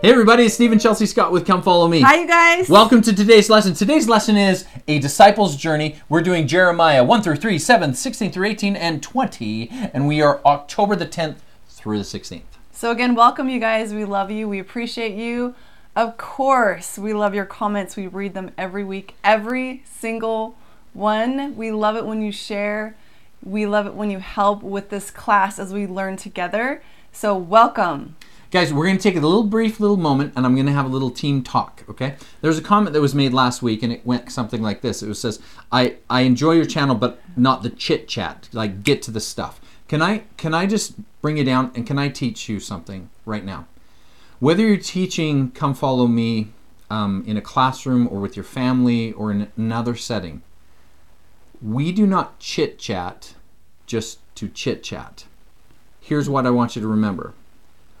Hey everybody, it's Stephen Chelsea Scott with Come Follow Me. Hi, you guys. Welcome to today's lesson. Today's lesson is a disciple's journey. We're doing Jeremiah 1 through 3, 7, 16 through 18, and 20. And we are October the 10th through the 16th. So, again, welcome, you guys. We love you. We appreciate you. Of course, we love your comments. We read them every week, every single one. We love it when you share. We love it when you help with this class as we learn together. So, welcome. Guys, we're going to take a little brief little moment and I'm going to have a little team talk, okay? There's a comment that was made last week and it went something like this. It was says, "I I enjoy your channel but not the chit chat. Like get to the stuff." Can I can I just bring you down and can I teach you something right now? Whether you're teaching Come Follow Me um, in a classroom or with your family or in another setting, we do not chit chat just to chit chat. Here's what I want you to remember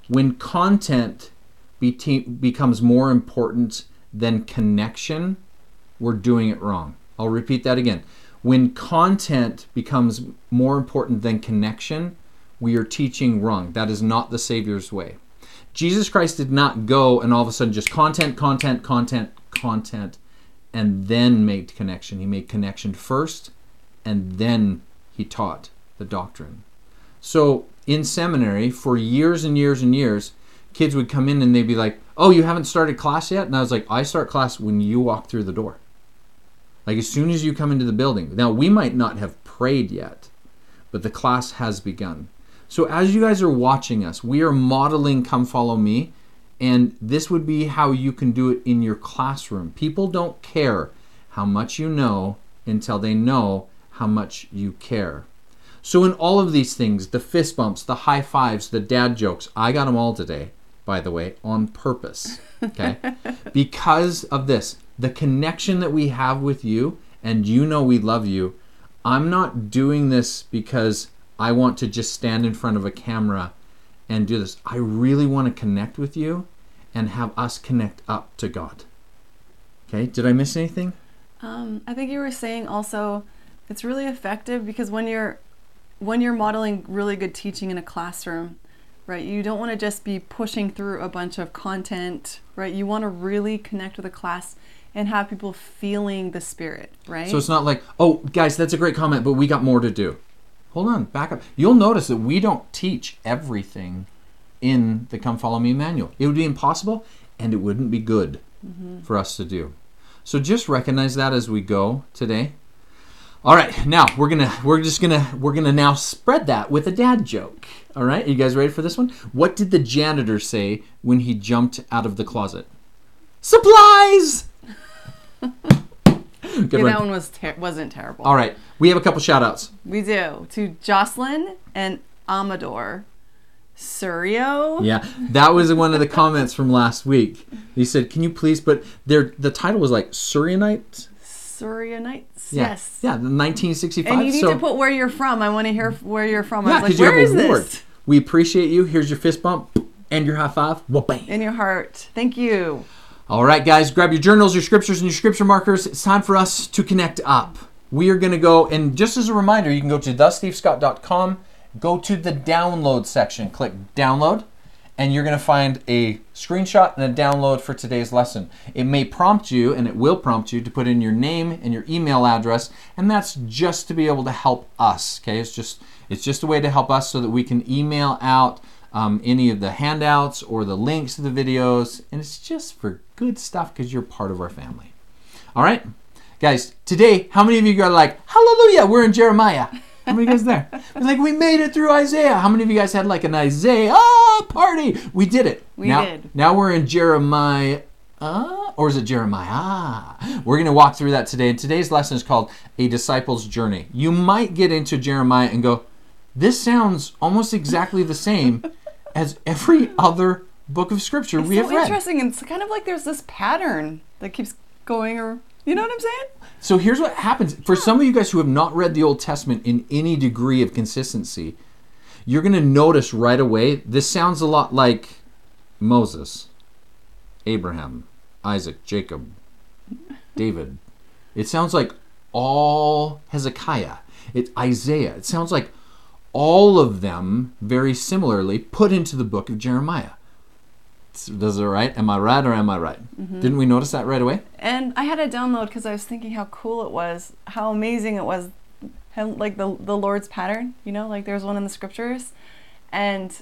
when content be- becomes more important than connection, we're doing it wrong. I'll repeat that again. When content becomes more important than connection, we are teaching wrong. That is not the Savior's way. Jesus Christ did not go and all of a sudden just content, content, content, content, and then made connection. He made connection first, and then he taught the doctrine. So in seminary for years and years and years, kids would come in and they'd be like, "Oh, you haven't started class yet?" And I was like, "I start class when you walk through the door." Like as soon as you come into the building. Now, we might not have prayed yet, but the class has begun. So as you guys are watching us, we are modeling come follow me, and this would be how you can do it in your classroom. People don't care how much you know until they know how much you care. So, in all of these things, the fist bumps, the high fives, the dad jokes, I got them all today, by the way, on purpose. Okay? because of this, the connection that we have with you, and you know we love you. I'm not doing this because I want to just stand in front of a camera and do this. I really want to connect with you and have us connect up to God. Okay? Did I miss anything? Um, I think you were saying also it's really effective because when you're when you're modeling really good teaching in a classroom, right, you don't want to just be pushing through a bunch of content, right? You want to really connect with a class and have people feeling the spirit, right? So it's not like, oh, guys, that's a great comment, but we got more to do. Hold on, back up. You'll notice that we don't teach everything in the Come Follow Me manual. It would be impossible and it wouldn't be good mm-hmm. for us to do. So just recognize that as we go today. All right, now we're gonna we're just gonna we're gonna now spread that with a dad joke. All right, Are you guys ready for this one? What did the janitor say when he jumped out of the closet? Supplies. Good yeah, that one was ter- wasn't terrible. All right, we have a couple shout outs. We do to Jocelyn and Amador. Surio. Yeah, that was one of the comments from last week. He said, "Can you please?" But their the title was like Surianite Surianites. Yeah. Yes. Yeah, 1965. And you need so, to put where you're from. I want to hear where you're from. Yeah, because like, you have a word. This? We appreciate you. Here's your fist bump and your high five. Well, bang. In your heart. Thank you. All right, guys, grab your journals, your scriptures, and your scripture markers. It's time for us to connect up. We are going to go, and just as a reminder, you can go to thestevescott.com, go to the download section, click download and you're going to find a screenshot and a download for today's lesson. It may prompt you, and it will prompt you, to put in your name and your email address, and that's just to be able to help us. Okay, it's just it's just a way to help us so that we can email out um, any of the handouts or the links to the videos, and it's just for good stuff because you're part of our family. All right, guys. Today, how many of you are like, Hallelujah? We're in Jeremiah. How many guys there? like, we made it through Isaiah. How many of you guys had like an Isaiah party? We did it. We now, did. Now we're in Jeremiah. Uh, or is it Jeremiah? Ah, we're going to walk through that today. And today's lesson is called A Disciple's Journey. You might get into Jeremiah and go, this sounds almost exactly the same as every other book of scripture it's we so have read. interesting. It's kind of like there's this pattern that keeps going or you know what I'm saying? So here's what happens for some of you guys who have not read the Old Testament in any degree of consistency. You're going to notice right away this sounds a lot like Moses, Abraham, Isaac, Jacob, David. It sounds like all Hezekiah. It's Isaiah. It sounds like all of them very similarly put into the book of Jeremiah. Does it right? Am I right or am I right? Mm-hmm. Didn't we notice that right away? And I had a download because I was thinking how cool it was, how amazing it was, how, like the the Lord's pattern. You know, like there's one in the scriptures, and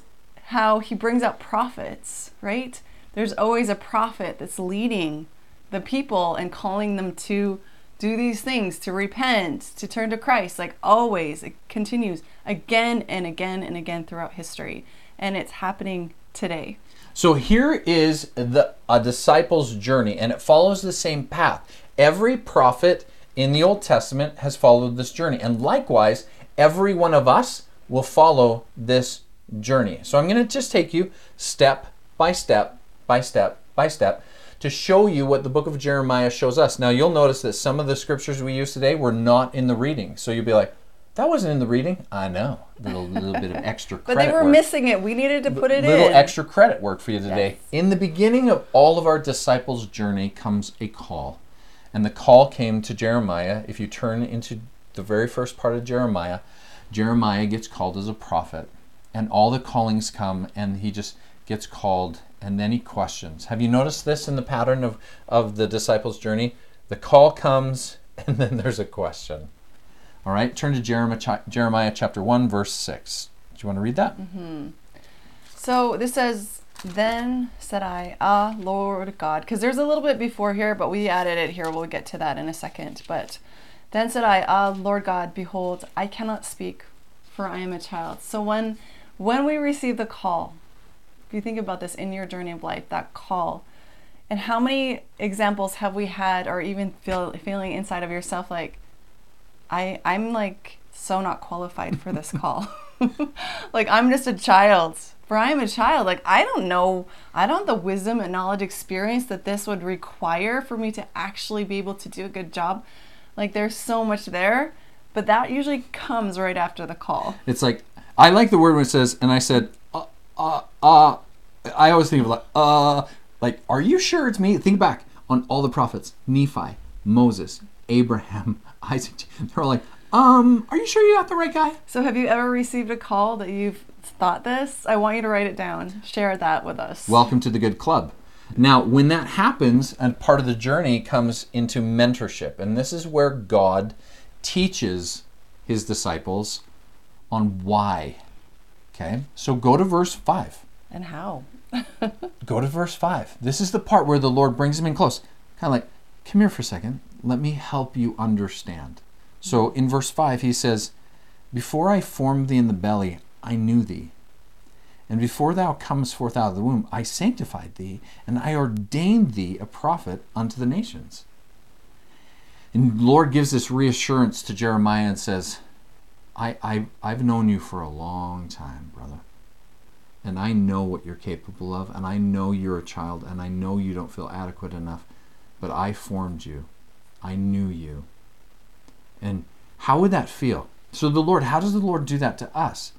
how He brings out prophets. Right? There's always a prophet that's leading the people and calling them to do these things, to repent, to turn to Christ. Like always, it continues again and again and again throughout history, and it's happening today. So here is the a disciple's journey, and it follows the same path. Every prophet in the Old Testament has followed this journey, and likewise, every one of us will follow this journey. So I'm going to just take you step by step by step by step to show you what the book of Jeremiah shows us. Now you'll notice that some of the scriptures we use today were not in the reading. So you'll be like, that wasn't in the reading. I know. A little, little bit of extra credit. But they were work missing it. We needed to put it little in. Little extra credit work for you today. Yes. In the beginning of all of our disciples' journey comes a call. And the call came to Jeremiah. If you turn into the very first part of Jeremiah, Jeremiah gets called as a prophet. And all the callings come, and he just gets called, and then he questions. Have you noticed this in the pattern of, of the disciples' journey? The call comes, and then there's a question. All right, turn to Jeremiah, Jeremiah chapter 1, verse 6. Do you want to read that? So this says, Then said I, Ah, Lord God, because there's a little bit before here, but we added it here. We'll get to that in a second. But then said I, Ah, Lord God, behold, I cannot speak, for I am a child. So when when we receive the call, if you think about this in your journey of life, that call, and how many examples have we had, or even feel feeling inside of yourself like, I I'm like so not qualified for this call. like I'm just a child. For I am a child. Like I don't know. I don't have the wisdom and knowledge experience that this would require for me to actually be able to do a good job. Like there's so much there, but that usually comes right after the call. It's like I like the word when it says, and I said, uh, uh, uh. I always think of like, uh, like, are you sure it's me? Think back on all the prophets: Nephi, Moses, Abraham, Isaac. They're like, um, are you sure you got the right guy? So have you ever received a call that you've thought this? I want you to write it down. Share that with us. Welcome to the good club. Now, when that happens, and part of the journey comes into mentorship, and this is where God teaches his disciples on why. Okay, so go to verse 5. and how? Go to verse 5. This is the part where the Lord brings him in close. Kind of like, come here for a second. Let me help you understand. So in verse 5, he says, Before I formed thee in the belly, I knew thee. And before thou comest forth out of the womb, I sanctified thee, and I ordained thee a prophet unto the nations. And the Lord gives this reassurance to Jeremiah and says, I, I, I've known you for a long time, brother and I know what you're capable of, and I know you're a child, and I know you don't feel adequate enough, but I formed you. I knew you. And how would that feel? So, the Lord, how does the Lord do that to us?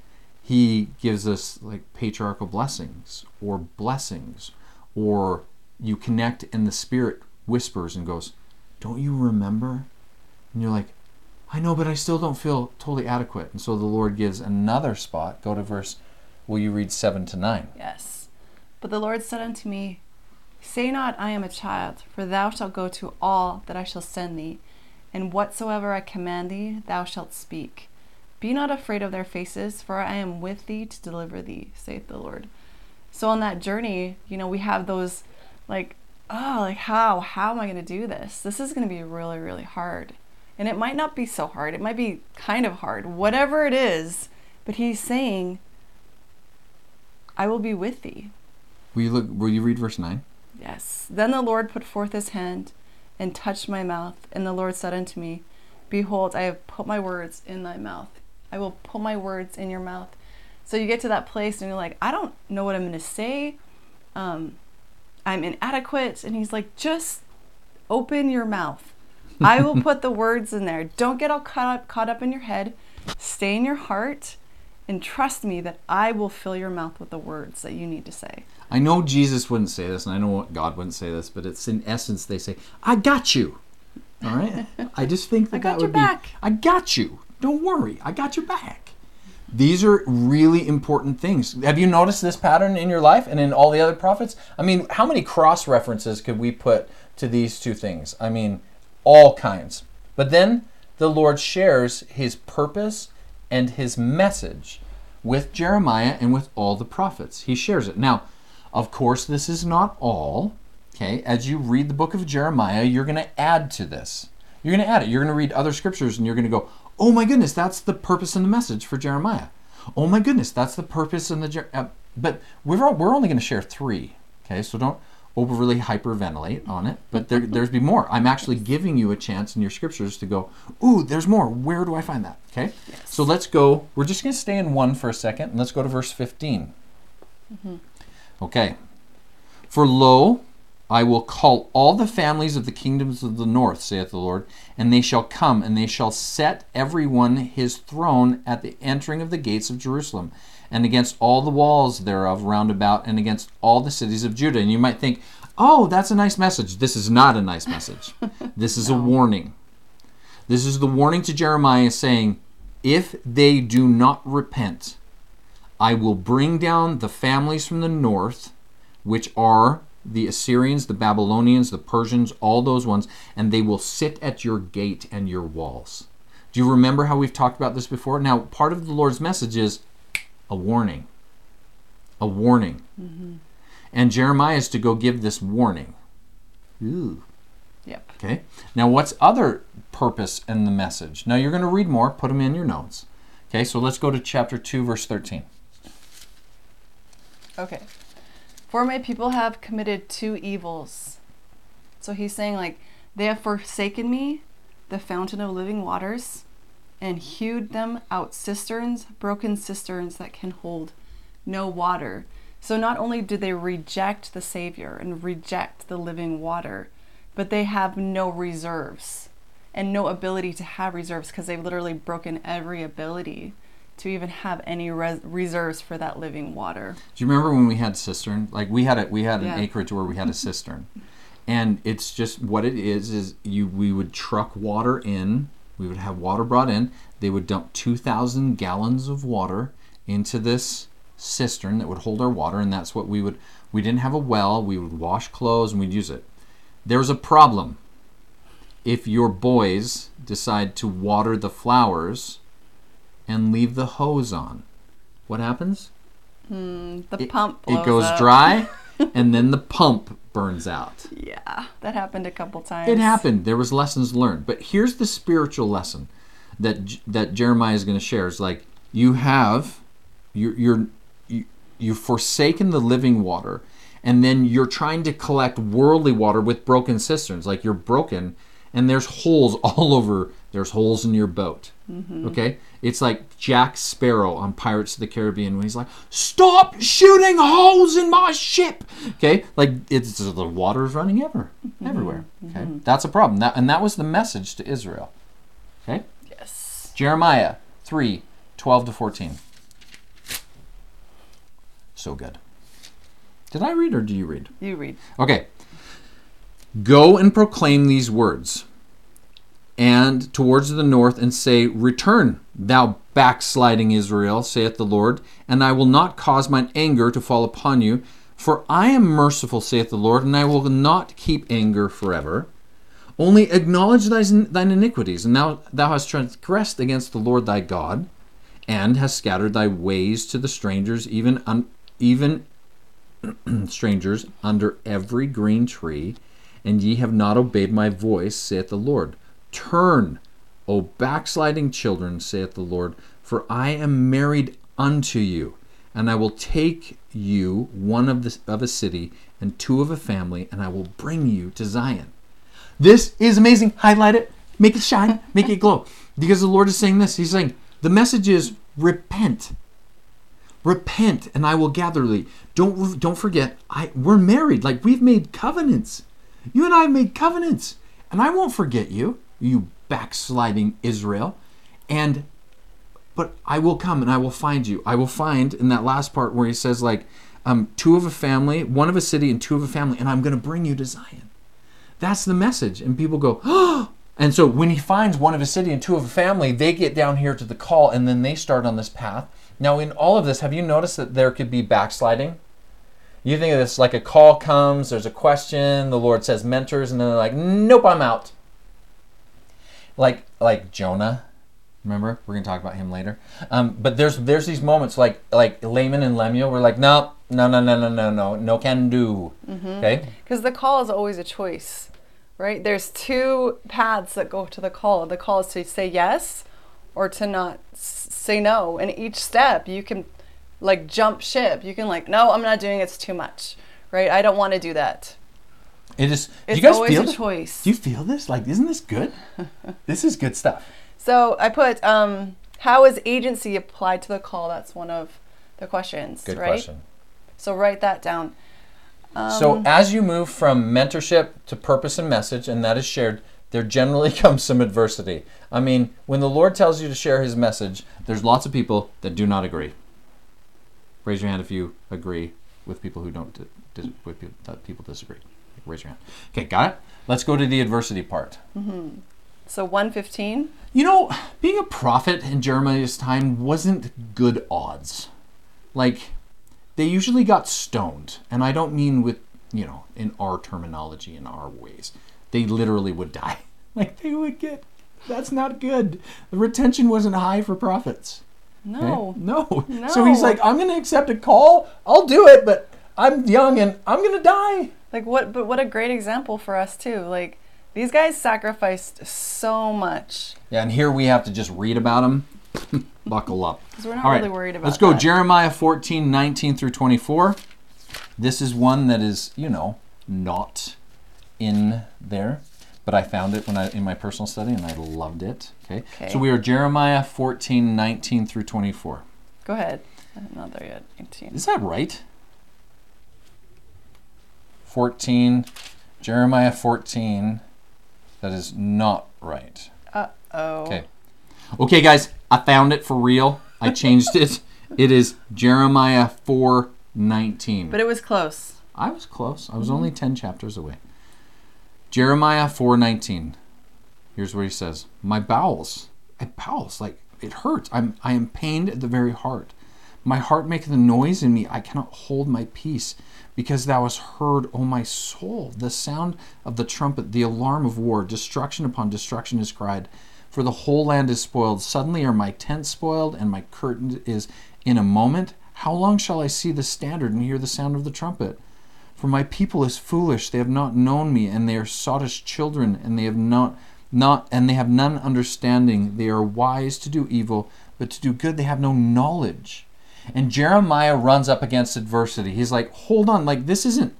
He gives us like patriarchal blessings or blessings, or you connect and the Spirit whispers and goes, Don't you remember? And you're like, I know, but I still don't feel totally adequate. And so the Lord gives another spot. Go to verse Will you read 7 to 9? Yes. But the Lord said unto me, Say not, I am a child, for thou shalt go to all that I shall send thee, and whatsoever I command thee, thou shalt speak. Be not afraid of their faces, for I am with thee to deliver thee, saith the Lord. So on that journey, you know, we have those like, oh, like how? How am I going to do this? This is going to be really, really hard. And it might not be so hard. It might be kind of hard, whatever it is. But he's saying, I will be with thee. Will you look will you read verse 9? Yes. Then the Lord put forth his hand and touched my mouth, and the Lord said unto me, Behold, I have put my words in thy mouth. I will put my words in your mouth. So you get to that place and you're like, I don't know what I'm going to say. Um, I'm inadequate. And he's like, just open your mouth. I will put the words in there. Don't get all caught up, caught up in your head. Stay in your heart and trust me that I will fill your mouth with the words that you need to say. I know Jesus wouldn't say this, and I know God wouldn't say this, but it's in essence they say, "I got you." All right. I just think that I got that your would back. be, "I got you. Don't worry, I got your back." These are really important things. Have you noticed this pattern in your life and in all the other prophets? I mean, how many cross references could we put to these two things? I mean, all kinds. But then the Lord shares his purpose and his message with Jeremiah and with all the prophets. He shares it. Now, of course, this is not all. Okay, as you read the book of Jeremiah, you're going to add to this. You're going to add it. You're going to read other scriptures and you're going to go, oh my goodness, that's the purpose and the message for Jeremiah. Oh my goodness, that's the purpose and the. Jer- uh, but we're, we're only going to share three. Okay, so don't overly hyperventilate on it. But there, there's be more. I'm actually giving you a chance in your scriptures to go, ooh, there's more. Where do I find that? Okay, so let's go. We're just going to stay in one for a second and let's go to verse 15. Mm-hmm. Okay. For lo, I will call all the families of the kingdoms of the north, saith the Lord, and they shall come, and they shall set every one his throne at the entering of the gates of Jerusalem, and against all the walls thereof round about, and against all the cities of Judah. And you might think, oh, that's a nice message. This is not a nice message. this is a warning. This is the warning to Jeremiah saying, if they do not repent, I will bring down the families from the north, which are the Assyrians, the Babylonians, the Persians, all those ones, and they will sit at your gate and your walls. Do you remember how we've talked about this before? Now, part of the Lord's message is a warning. A warning. Mm-hmm. And Jeremiah is to go give this warning. Ooh. Yep. Okay. Now, what's other purpose in the message? Now, you're going to read more. Put them in your notes. Okay. So let's go to chapter two, verse thirteen. Okay. For my people have committed two evils. So he's saying, like, they have forsaken me, the fountain of living waters, and hewed them out cisterns, broken cisterns that can hold no water. So not only do they reject the Savior and reject the living water, but they have no reserves and no ability to have reserves because they've literally broken every ability to even have any res- reserves for that living water. Do you remember when we had cistern? Like we had a we had an Yeah. acreage where we had a cistern, and it's just what it is. Is you we would truck water in. We would have water brought in. They would dump two thousand gallons of water into this cistern that would hold our water, and that's what we would. We didn't have a well. We would wash clothes and we'd use it. There was a problem. If your boys decide to water the flowers and leave the hose on, what happens? Hmm, the it, pump it goes up. dry and then the pump burns out. Yeah, that happened a couple times. it happened. There was lessons learned. But here's the spiritual lesson that that jeremiah is going to share. Is like you have you're, you're you, you've forsaken the living water and then you're trying to collect worldly water with broken cisterns. Like you're broken and there's holes all over. There's holes in your boat Mm-hmm. okay it's like jack sparrow on pirates of the caribbean when he's like stop shooting holes in my ship okay like it's the water's running ever mm-hmm. everywhere okay mm-hmm. that's a problem that, and that was the message to israel okay Yes. Jeremiah 3 12 to 14. So good. Did I read or do you read? You read. Okay. Go and proclaim these words, and towards the north, and say, Return, thou backsliding Israel, saith the Lord, and I will not cause mine anger to fall upon you. For I am merciful, saith the Lord, and I will not keep anger forever. Only acknowledge thine, iniquities, and thou, thou hast transgressed against the Lord thy God, and hast scattered thy ways to the strangers, even un, even strangers under every green tree, and ye have not obeyed my voice, saith the Lord. Turn, O backsliding children, saith the Lord, for I am married unto you, and I will take you one of, the, of a city and two of a family, and I will bring you to Zion. This is amazing. Highlight it, make it shine, make it glow. Because the Lord is saying this. He's saying, the message is repent. Repent, and I will gather thee. Don't don't forget, I we're married. Like we've made covenants. You and I have made covenants, and I won't forget you, you backsliding Israel. And but I will come and I will find you. I will find in that last part where he says like, um, two of a family, one of a city, and two of a family, and I'm going to bring you to Zion. That's the message. And people go, oh, And so when he finds one of a city and two of a family, they get down here to the call and then they start on this path. Now, in all of this, have you noticed that there could be backsliding? You think of this like a call comes, there's a question, the Lord says mentors, and then they're like, nope, I'm out. Like like Jonah. Remember, we're gonna talk about him later. Um, but there's there's these moments like like Laman and Lemuel were like, no, no, no, no, no, no, no, no can do. Okay. Because the call is always a choice, right? There's two paths that go to the call. The call is to say yes or to not say no. And each step you can like jump ship. You can like, no, I'm not doing it. It's too much, right? I don't want to do that. It is. Do It's you guys always feel a this? choice. Do you feel this? Like, isn't this good? this is good stuff. So I put, um, how is agency applied to the call? That's one of the questions, Good right? question. So write that down. so as you move from mentorship to purpose and message, and that is shared, there generally comes some adversity. I mean, when the Lord tells you to share His message, there's lots of people that do not agree. Raise your hand if you agree with people who don't. Di- dis- with people, that people disagree. Raise your hand. Okay, got it. Let's go to the adversity part. Mm-hmm. So 115. You know, being a prophet in Jeremiah's time wasn't good odds. Like, they usually got stoned. And I don't mean with, you know, in our terminology, in our ways. They literally would die. Like, they would get. That's not good. The retention wasn't high for prophets. okay? No. No. So he's like, I'm going to accept a call. I'll do it, but I'm young and I'm going to die. Like what? But what a great example for us too. Like these guys sacrificed so much. Yeah, and here we have to just read about them. Buckle up. 'Cause we're not All right, really worried about Let's go that. Jeremiah 14, 19 through 24. This is one that is, you know, not in there, but I found it when I in my personal study and I loved it. Okay. Okay. So we are Jeremiah 14, 19 through 24. Go ahead. I'm not there yet. 18. Is that right? 14, Jeremiah 14. That is not right. Uh oh. Okay. Okay, guys, I found it for real. I changed it. It is Jeremiah 4 19. But it was close. I was close. I was only 10 chapters away. Jeremiah 4 19. Here's what he says My bowels, my bowels, like it hurts. I'm, I am pained at the very heart. My heart maketh a noise in me. I cannot hold my peace because thou hast heard, O my soul, the sound of the trumpet, the alarm of war. Destruction upon destruction is cried. For the whole land is spoiled. Suddenly are my tents spoiled, and my curtain is in a moment. How long shall I see the standard and hear the sound of the trumpet? For my people is foolish; they have not known me, and they are sottish children, and they have not not and they have none understanding. They are wise to do evil, but to do good they have no knowledge. And Jeremiah runs up against adversity. He's like, "Hold on, like this isn't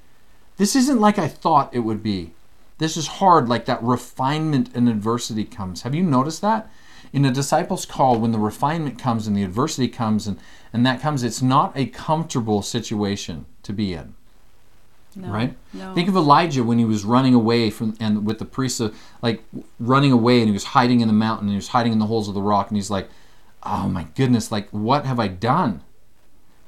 this isn't like I thought it would be. This is hard, like that refinement and adversity comes. Have you noticed that? In a disciple's call, when the refinement comes and the adversity comes and, and that comes, it's not a comfortable situation to be in. No. Right? No. Think of Elijah when he was running away from and with the priests, uh, like running away, and he was hiding in the mountain, and he was hiding in the holes of the rock, and he's like, "Oh my goodness! Like, what have I done?"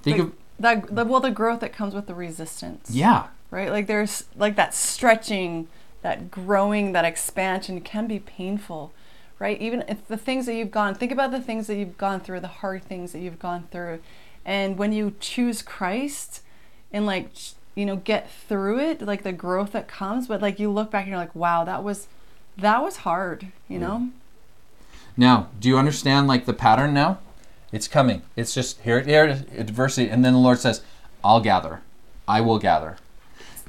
Think Like, of that. The, well, the growth that comes with the resistance. yeah, Right. Like there's like that stretching, that growing, that expansion can be painful. Right. Even if the things that you've gone. Think about the things that you've gone through, the hard things that you've gone through, and when you choose Christ, and like you know get through it, like the growth that comes. But like you look back and you're like, wow, that was that was hard. You know. Now, do you understand like the pattern now? It's coming. It's just here, here it is, adversity, and then the Lord says, "I'll gather, I will gather."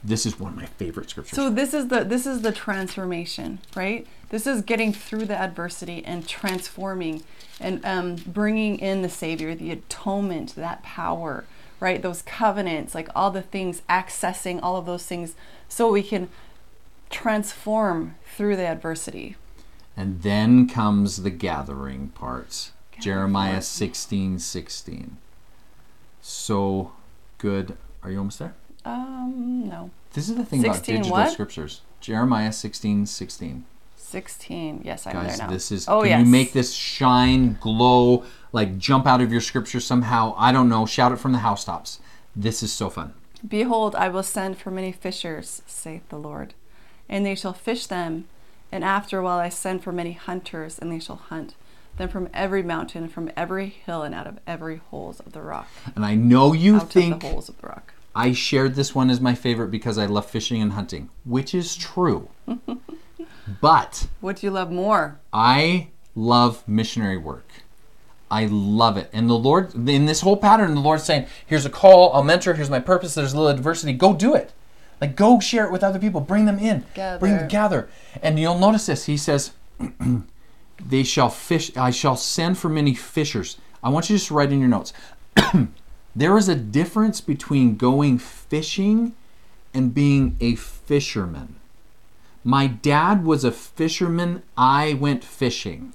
This is one of my favorite scriptures. So this is the this is the transformation, right? This is getting through the adversity and transforming and um, bringing in the Savior, the atonement, that power, right? Those covenants, like all the things, accessing all of those things, so we can transform through the adversity. and then comes the gathering part. Jeremiah part. 16, 16. So good. Are you almost there? Um, no, This is the thing about 16 digital what? scriptures. Jeremiah 16, 16. sixteen. Yes, I'm Guys, there now. this is Oh can yes. you make this shine, glow, like jump out of your scripture somehow? I don't know. Shout it from the housetops. This is so fun. Behold, I will send for many fishers, saith the Lord, and they shall fish them, And after a while I send for many hunters, and they shall hunt. Then from every mountain, from every hill, and out of every holes of the rock. And I know you out think of the holes of the rock. I shared this one as my favorite because I love fishing and hunting, which is true. but What do you love more? I love missionary work. I love it. And the Lord, in this whole pattern, the Lord's saying, here's a call, I'll mentor, here's my purpose, there's a little adversity, go do it. Like, go share it with other people, bring them in, bring Gather. gather. And you'll notice this. He says, they shall fish, I shall send for many fishers. I want you to just write in your notes. there is a difference between going fishing and being a fisherman. My dad was a fisherman, I went fishing.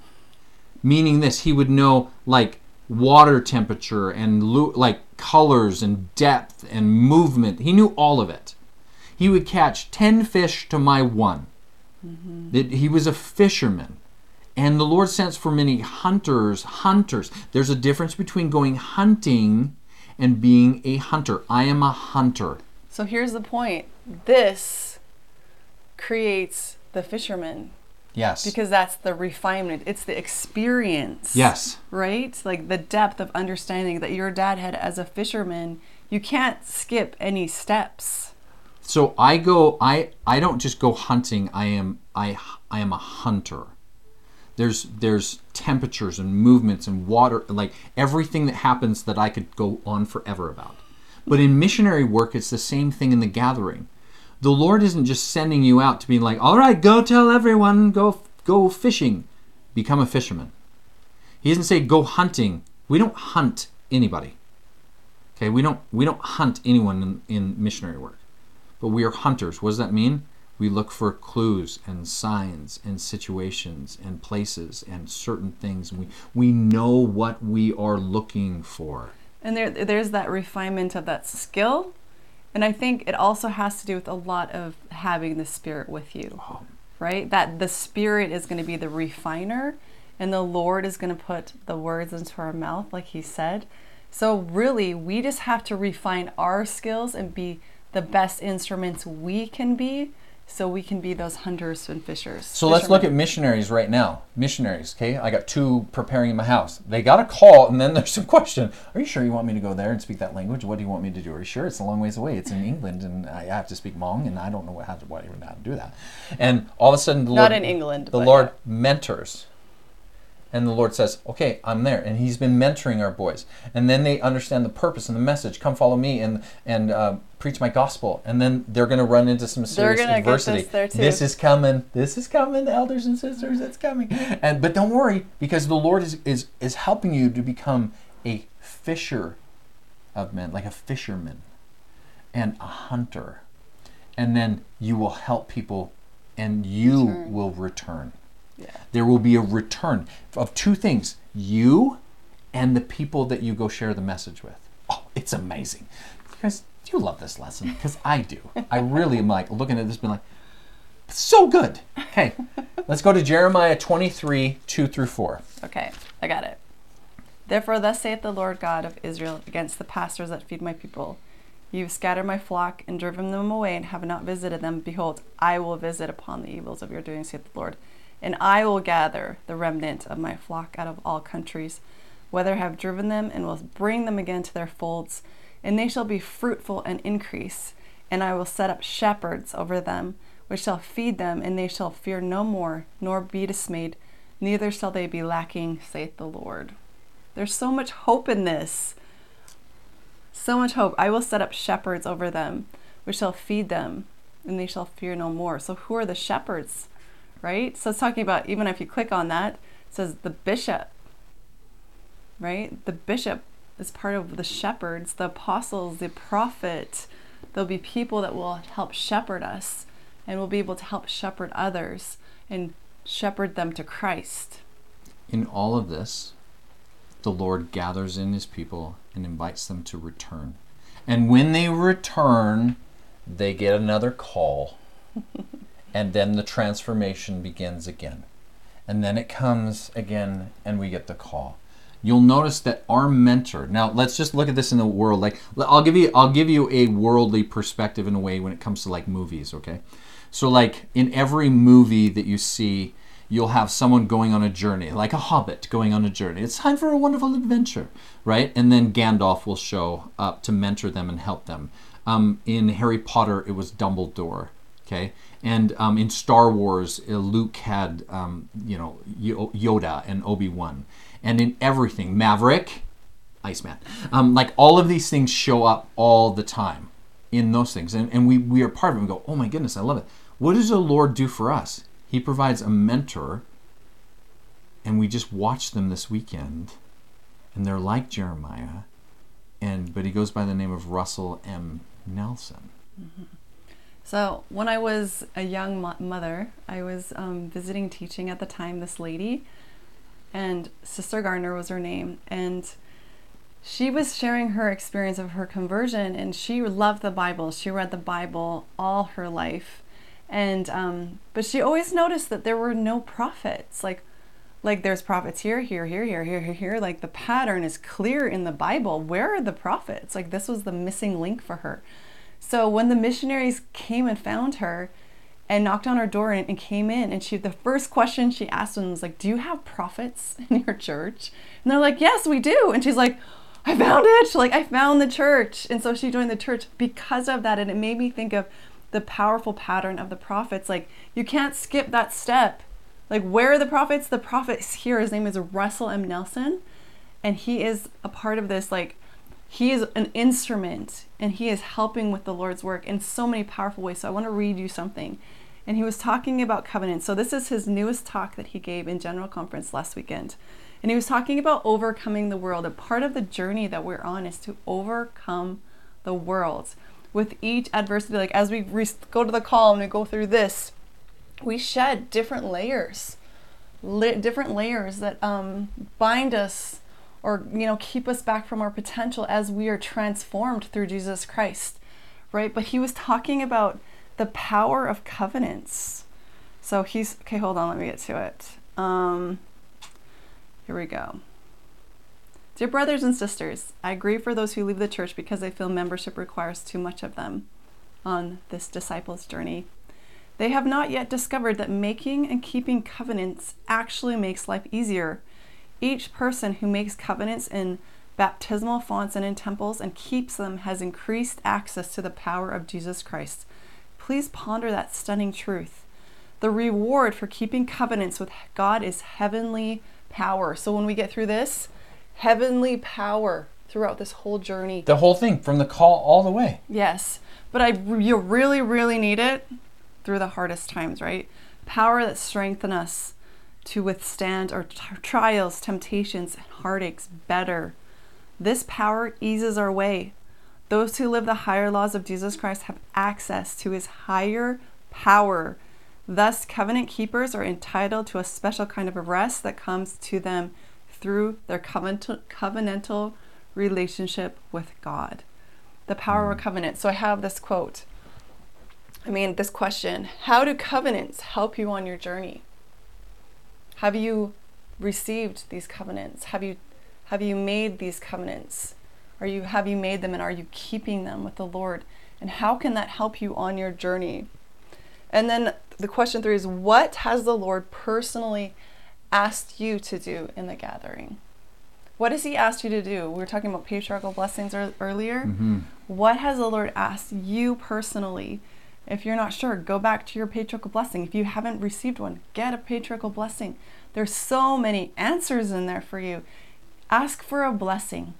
Meaning this he would know like water temperature and like colors and depth and movement. He knew all of it. He would catch 10 fish to my one. Mm-hmm. That he was a fisherman and the lord sends for many hunters hunters there's a difference between going hunting and being a hunter i am a hunter So here's the point. This creates the fisherman yes because that's the refinement. It's the experience. yes Right? Like the depth of understanding that your dad had as a fisherman. You can't skip any steps. So I go I I don't just go hunting. I am I I am a hunter. There's there's temperatures and movements and water like everything that happens that I could go on forever about. But in missionary work it's the same thing in the gathering. The Lord isn't just sending you out to be like, "All right, go tell everyone, go go fishing, become a fisherman." He doesn't say go hunting. We don't hunt anybody. Okay, we don't we don't hunt anyone in, in missionary work but we are hunters. What does that mean? We look for clues and signs and situations and places and certain things. We we know what we are looking for. And there, there's that refinement of that skill. And I think it also has to do with a lot of having the Spirit with you, oh. right? That the Spirit is going to be the refiner and the Lord is going to put the words into our mouth, like He said. So, really, we just have to refine our skills and be the best instruments we can be so we can be those hunters and fishers. So let's look at missionaries right now. Missionaries, okay? I got two preparing in my house. They got a call, and then there's some question. Are you sure you want me to go there and speak that language? What do you want me to do? Are you sure? It's a long ways away. It's in England, and I have to speak Hmong, and I don't know what, how to, what, even how to do that. And all of a sudden, the Not Lord, in England, the Lord yeah. mentors. And the Lord says, Okay, I'm there. And He's been mentoring our boys. And then they understand the purpose and the message. Come follow me and, and uh, preach my gospel. And then they're going to run into some serious adversity. this there too. This is coming. This is coming, elders and sisters. It's coming. And but don't worry, because the Lord is is is helping you to become a fisher of men, like a fisherman, and a hunter. And then you will help people, and you Return. will return. Yeah. There will be a return of two things: you and the people that you go share the message with. Oh, it's amazing. You guys, do you love this lesson? Because I do. I really am like looking at this, being like, so good. Okay, let's go to Jeremiah 23 2 through 4. Okay, I got it. Therefore, thus saith the Lord God of Israel against the pastors that feed my people You've scattered my flock and driven them away and have not visited them. Behold, I will visit upon the evils of your doing, saith the Lord. And I will gather the remnant of my flock out of all countries, whether I have driven them, and will bring them again to their folds. And they shall be fruitful and increase. And I will set up shepherds over them, which shall feed them, and they shall fear no more, nor be dismayed, neither shall they be lacking, saith the Lord. There's so much hope in this. So much hope. I will set up shepherds over them, which shall feed them, and they shall fear no more. So, who are the shepherds? Right? So, it's talking about, even if you click on that, it says the bishop. Right? The bishop is part of the shepherds, the apostles, the prophet. There'll be people that will help shepherd us and we'll be able to help shepherd others and shepherd them to Christ. In all of this, the Lord gathers in his people and invites them to return. And when they return, they get another call. and then the transformation begins again. And then it comes again, and we get the call. You'll notice that our mentor. Now, let's just look at this in the world. Like, I'll give you, I'll give you a worldly perspective in a way when it comes to like movies. Okay, So, like in every movie that you see, you'll have someone going on a journey, like a hobbit going on a journey. It's time for a wonderful adventure, right? And then Gandalf will show up to mentor them and help them. Um, in Harry Potter, it was Dumbledore. Okay, and um, in Star Wars, uh, Luke had um, you know Yoda and Obi Wan, and in everything, Maverick, Iceman, um, like all of these things show up all the time in those things, and, and we we are part of it. We go, oh my goodness, I love it. What does the Lord do for us? He provides a mentor, and we just watch them this weekend, and they're like Jeremiah, and but he goes by the name of Russell M. Nelson. Mm-hmm. So when I was a young mo- mother, I was um, visiting teaching at the time. This lady, and Sister Gardner was her name, and she was sharing her experience of her conversion, and she loved the Bible. She read the Bible all her life, and um, but she always noticed that there were no prophets. Like, like there's prophets here, here, here, here, here, here, here. Like the pattern is clear in the Bible. Where are the prophets? Like this was the missing link for her. So when the missionaries came and found her and knocked on her door and, and, came in, and she the first question she asked them was like, "Do you have prophets in your church?" And they're like, "Yes, we do." And she's like, "I found it! Like I found the church." And so she joined the church because of that, and it made me think of the powerful pattern of the prophets. Like you can't skip that step. Like where are the prophets? The prophet's here. His name is Russell M. Nelson, and he is a part of this like he is an instrument and he is helping with the Lord's work in so many powerful ways. So I want to read you something. And he was talking about covenant. So this is his newest talk that he gave in General Conference last weekend. And he was talking about overcoming the world. A part of the journey that we're on is to overcome the world with each adversity. Like as we re- go to the call and we go through this, we shed different layers, different layers that um, bind us or you know keep us back from our potential as we are transformed through Jesus Christ right? But he was talking about the power of covenants. So he's okay hold on let me get to it. Um, here we go. Dear brothers and sisters, I grieve for those who leave the church because I feel membership requires too much of them on this disciples' journey. They have not yet discovered that making and keeping covenants actually makes life easier each person who makes covenants in baptismal fonts and in temples and keeps them has increased access to the power of Jesus Christ. Please ponder that stunning truth. The reward for keeping covenants with God is heavenly power. So when we get through this, heavenly power throughout this whole journey. The whole thing from the call all the way. Yes. But I you really really need it through the hardest times, right? Power that strengthen us to withstand our t- trials, temptations, and heartaches better. This power eases our way. Those who live the higher laws of Jesus Christ have access to his higher power. Thus, covenant keepers are entitled to a special kind of rest that comes to them through their covenantal, covenantal relationship with God. The power of covenant. So I have this quote. I mean, this question How do covenants help you on your journey? Have you received these covenants? Have you have you made these covenants? Are you have you made them and are you keeping them with the Lord? And how can that help you on your journey? And then the question 3 is what has the Lord personally asked you to do in the gathering? What has he asked you to do? We were talking about patriarchal blessings earlier. Mm-hmm. What has the Lord asked you personally? If you're not sure, go back to your patriarchal blessing. If you haven't received one, get a patriarchal blessing. There's so many answers in there for you. Ask for a blessing.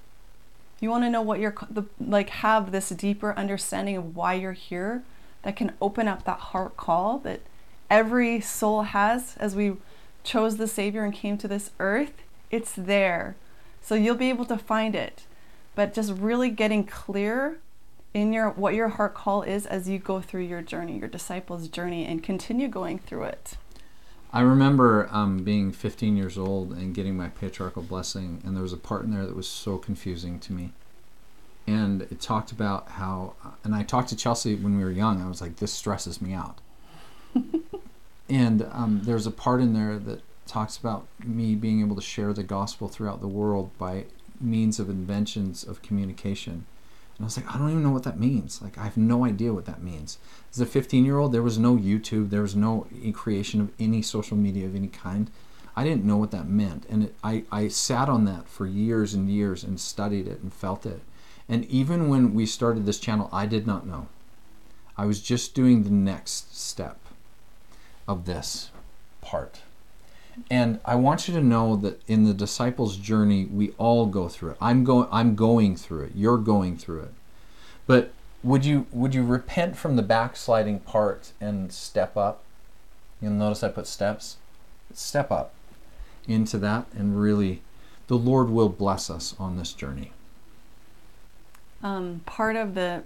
You want to know what you're like have this deeper understanding of why you're here that can open up that heart call that every soul has as we chose the savior and came to this earth. It's there. So you'll be able to find it. But just really getting clear in your what your heart call is as you go through your journey, your disciples' journey, and continue going through it. I remember um, being 15 years old and getting my patriarchal blessing, and there was a part in there that was so confusing to me. And it talked about how, and I talked to Chelsea when we were young. I was like, "This stresses me out." and um, there's a part in there that talks about me being able to share the gospel throughout the world by means of inventions of communication And I was like, I don't even know what that means. Like, I have no idea what that means. As a 15 year old, there was no YouTube, there was no creation of any social media of any kind. I didn't know what that meant. And it, I, I sat on that for years and years and studied it and felt it. And even when we started this channel, I did not know. I was just doing the next step of this part. And I want you to know that in the disciples' journey, we all go through it. I'm going I'm going through it. You're going through it. But would you would you repent from the backsliding part and step up? You'll notice I put steps. Step up into that and really the Lord will bless us on this journey. Um, part of the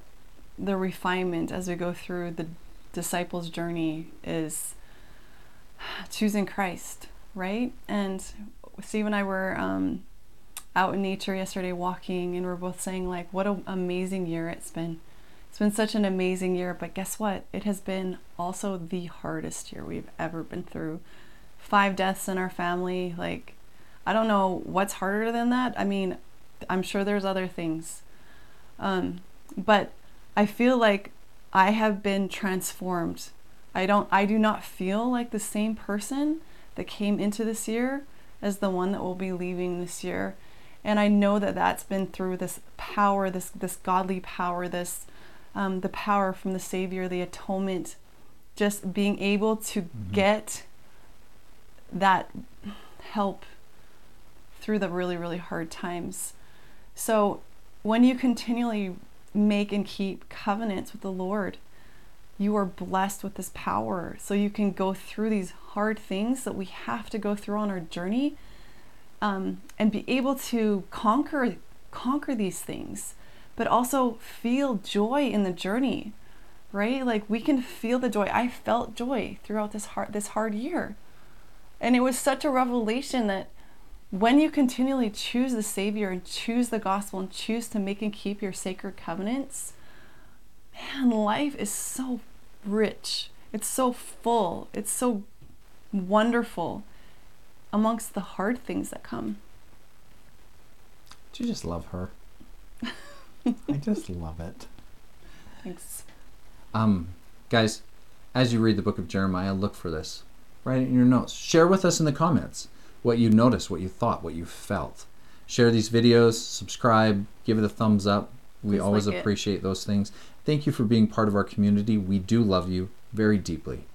the refinement as we go through the disciples' journey is choosing Christ, right? And Steve and I were um, out in nature yesterday walking, and we're both saying like, "What an amazing year it's been." It's been such an amazing year, but guess what? It has been also the hardest year we've ever been through. Five deaths in our family. Like, I don't know what's harder than that. I mean, I'm sure there's other things. Um, but I feel like I have been transformed. I don't I do not feel like the same person that came into this year as the one that will be leaving this year. And I know that that's been through this power, this this godly power, this um, the power from the Savior, the atonement, just being able to mm-hmm. get that help through the really really hard times. So when you continually make and keep covenants with the Lord, you are blessed with this power. So you can go through these hard things that we have to go through on our journey um, and be able to conquer conquer these things, but also feel joy in the journey, right? Like we can feel the joy. I felt joy throughout this hard this hard year. And it was such a revelation that when you continually choose the Savior and choose the gospel and choose to make and keep your sacred covenants, man, life is so rich. It's so full. It's so wonderful amongst the hard things that come. Do you just love her? I just love it. Thanks. Um, guys, as you read the book of Jeremiah, look for this. Write it in your notes. Share with us in the comments what you noticed, what you thought, what you felt. Share these videos, subscribe, give it a thumbs up. We always like appreciate those things. Thank you for being part of our community. We do love you very deeply.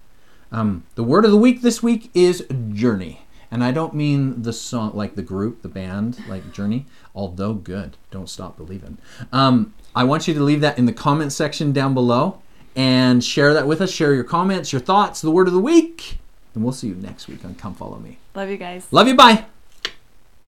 Um, the word of the week this week is journey. And I don't mean the song, like the group, the band, like Journey, although good. Don't stop believing. Um, I want you to leave that in the comment section down below and share that with us. Share your comments, your thoughts, the word of the week. And we'll see you next week on Come Follow Me. Love you guys. Love you. Bye.